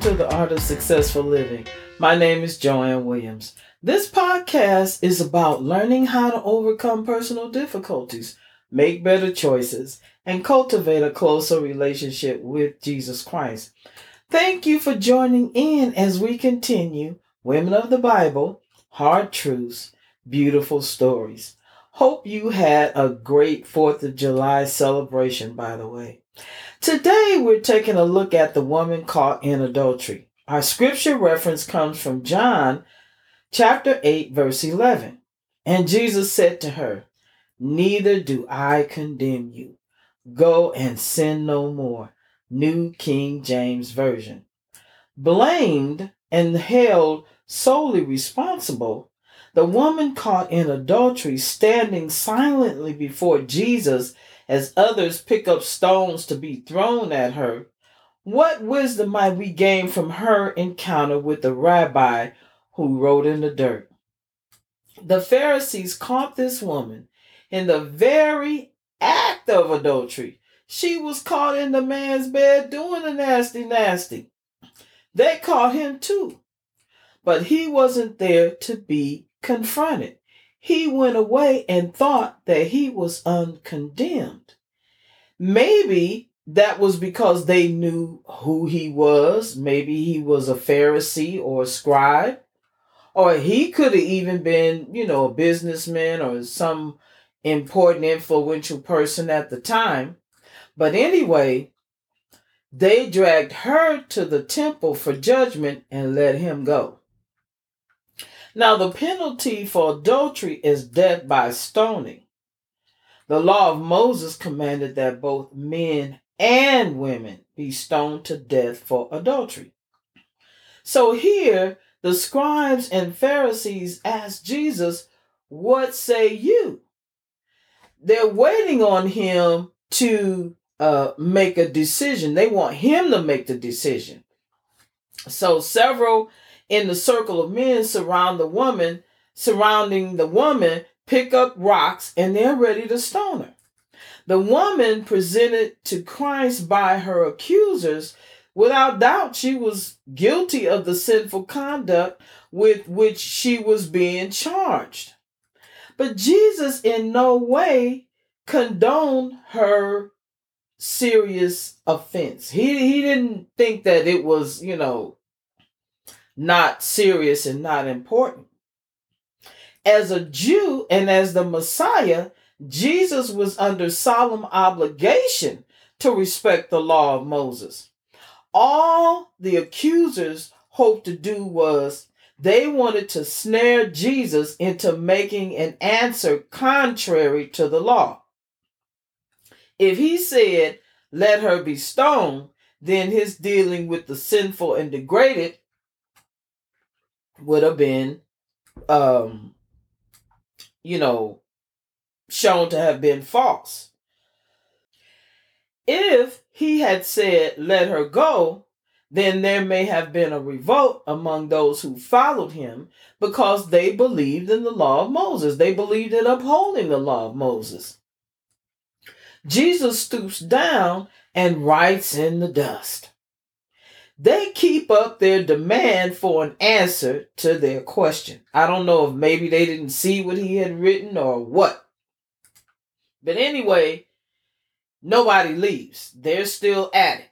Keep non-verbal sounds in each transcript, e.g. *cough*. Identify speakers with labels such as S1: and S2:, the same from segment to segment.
S1: to the Art of Successful Living. My name is Joanne Williams. This podcast is about learning how to overcome personal difficulties, make better choices, and cultivate a closer relationship with Jesus Christ. Thank you for joining in as we continue Women of the Bible, Hard Truths, Beautiful Stories. Hope you had a great 4th of July celebration, by the way. Today we're taking a look at the woman caught in adultery. Our scripture reference comes from John chapter 8, verse 11. And Jesus said to her, Neither do I condemn you. Go and sin no more. New King James Version. Blamed and held solely responsible, the woman caught in adultery standing silently before Jesus as others pick up stones to be thrown at her, what wisdom might we gain from her encounter with the rabbi who wrote in the dirt? The Pharisees caught this woman in the very act of adultery. She was caught in the man's bed doing the nasty, nasty. They caught him too. But he wasn't there to be confronted he went away and thought that he was uncondemned. Maybe that was because they knew who he was. Maybe he was a Pharisee or a scribe. Or he could have even been, you know, a businessman or some important, influential person at the time. But anyway, they dragged her to the temple for judgment and let him go. Now, the penalty for adultery is death by stoning. The law of Moses commanded that both men and women be stoned to death for adultery. So here, the scribes and Pharisees asked Jesus, What say you? They're waiting on him to uh, make a decision. They want him to make the decision. So several in the circle of men surround the woman, surrounding the woman, pick up rocks, and they're ready to stone her. The woman presented to Christ by her accusers, without doubt, she was guilty of the sinful conduct with which she was being charged. But Jesus in no way condoned her serious offense. He he didn't think that it was, you know, not serious and not important. As a Jew and as the Messiah, Jesus was under solemn obligation to respect the law of Moses. All the accusers hoped to do was they wanted to snare Jesus into making an answer contrary to the law. If he said, let her be stoned, then his dealing with the sinful and degraded would have been um you know shown to have been false if he had said let her go then there may have been a revolt among those who followed him because they believed in the law of Moses. They believed in upholding the law of Moses. Jesus stoops down and writes in the dust they keep up their demand for an answer to their question. I don't know if maybe they didn't see what he had written or what. But anyway, nobody leaves. They're still at it.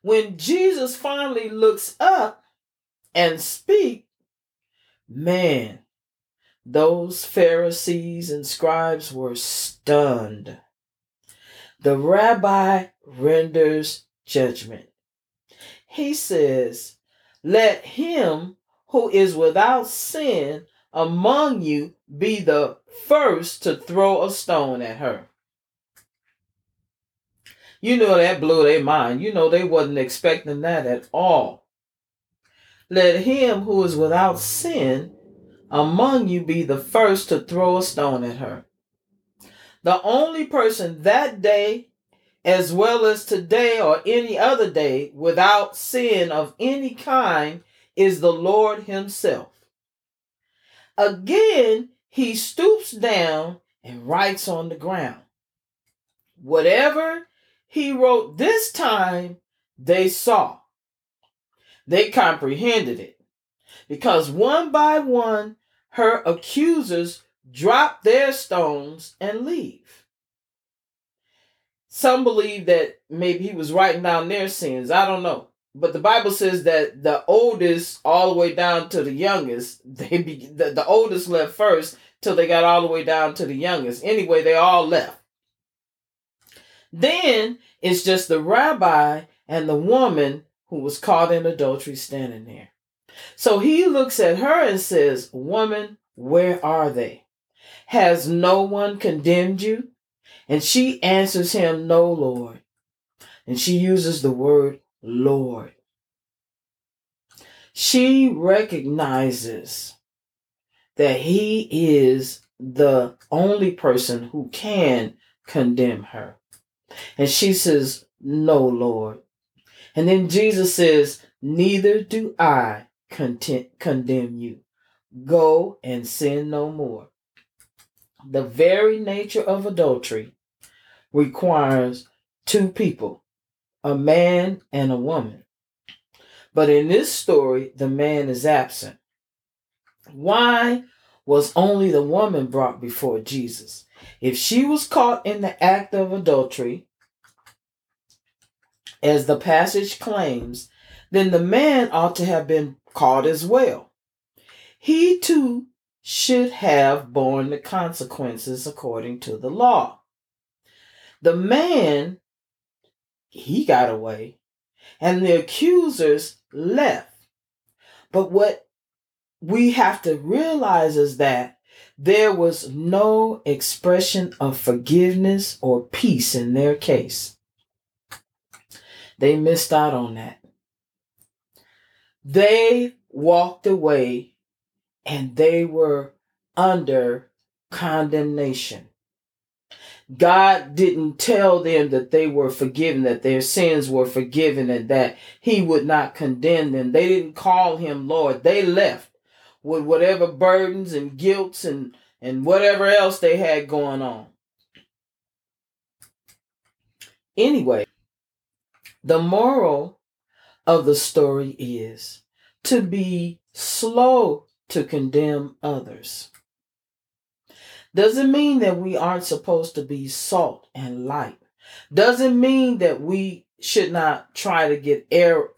S1: When Jesus finally looks up and speak, man, those Pharisees and scribes were stunned. The rabbi renders judgment he says, Let him who is without sin among you be the first to throw a stone at her. You know that blew their mind. You know they wasn't expecting that at all. Let him who is without sin among you be the first to throw a stone at her. The only person that day as well as today or any other day without sin of any kind is the Lord Himself. Again, He stoops down and writes on the ground. Whatever He wrote this time, they saw. they comprehended it. Because one by one, her accusers drop their stones and leave. Some believe that maybe he was writing down their sins. I don't know. But the Bible says that the oldest, all the way down to the youngest, *laughs* they be, the, the oldest left first till they got all the way down to the youngest. Anyway, they all left. Then it's just the rabbi and the woman who was caught in adultery standing there. So he looks at her and says, Woman, where are they? Has no one condemned you? And she answers him, No, Lord. And she uses the word Lord. She recognizes that he is the only person who can condemn her. And she says, No, Lord. And then Jesus says, Neither do I content, condemn you. Go and sin no more. The very nature of adultery requires two people, a man and a woman. But in this story, the man is absent. Why was only the woman brought before Jesus? If she was caught in the act of adultery, as the passage claims, then the man ought to have been caught as well. He too should have borne the consequences according to the law. The man, he got away, and the accusers left. But what we have to realize is that there was no expression of forgiveness or peace in their case. They missed out on that. They walked away and they were under condemnation. God didn't tell them that they were forgiven, that their sins were forgiven, and that He would not condemn them. They didn't call Him Lord. They left with whatever burdens and guilts and, and whatever else they had going on. Anyway, the moral of the story is to be slow to condemn others. Doesn't mean that we aren't supposed to be salt and light. Doesn't mean that we should not try to get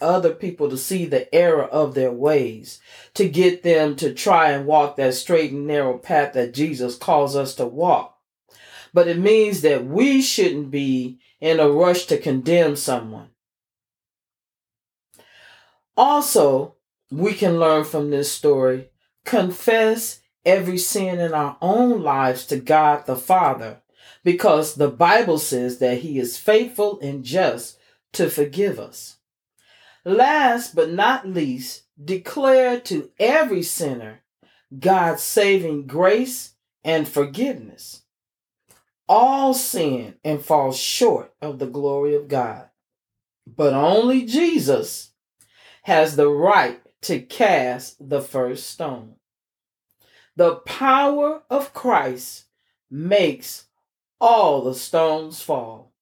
S1: other people to see the error of their ways, to get them to try and walk that straight and narrow path that Jesus calls us to walk. But it means that we shouldn't be in a rush to condemn someone. Also, we can learn from this story confess every sin in our own lives to God the Father because the Bible says that He is faithful and just to forgive us. Last but not least, declare to every sinner God's saving grace and forgiveness. All sin and fall short of the glory of God, but only Jesus has the right to cast the first stone. The power of Christ makes all the stones fall.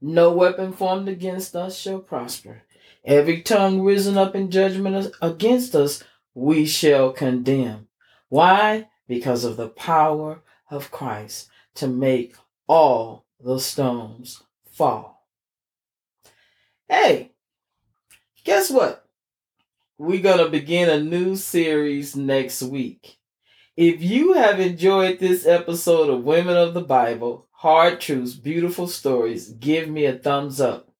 S1: No weapon formed against us shall prosper. Every tongue risen up in judgment against us, we shall condemn. Why? Because of the power of Christ to make all the stones fall. Hey, Guess what? We're going to begin a new series next week. If you have enjoyed this episode of Women of the Bible, Hard Truths, Beautiful Stories, give me a thumbs up.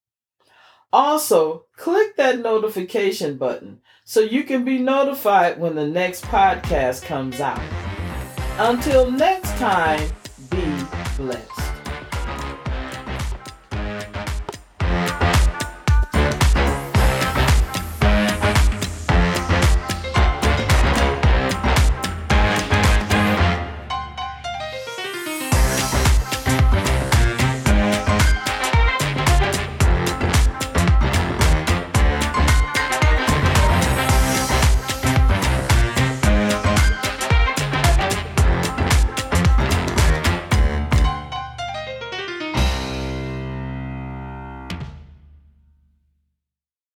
S1: Also, click that notification button so you can be notified when the next podcast comes out. Until next time, be blessed.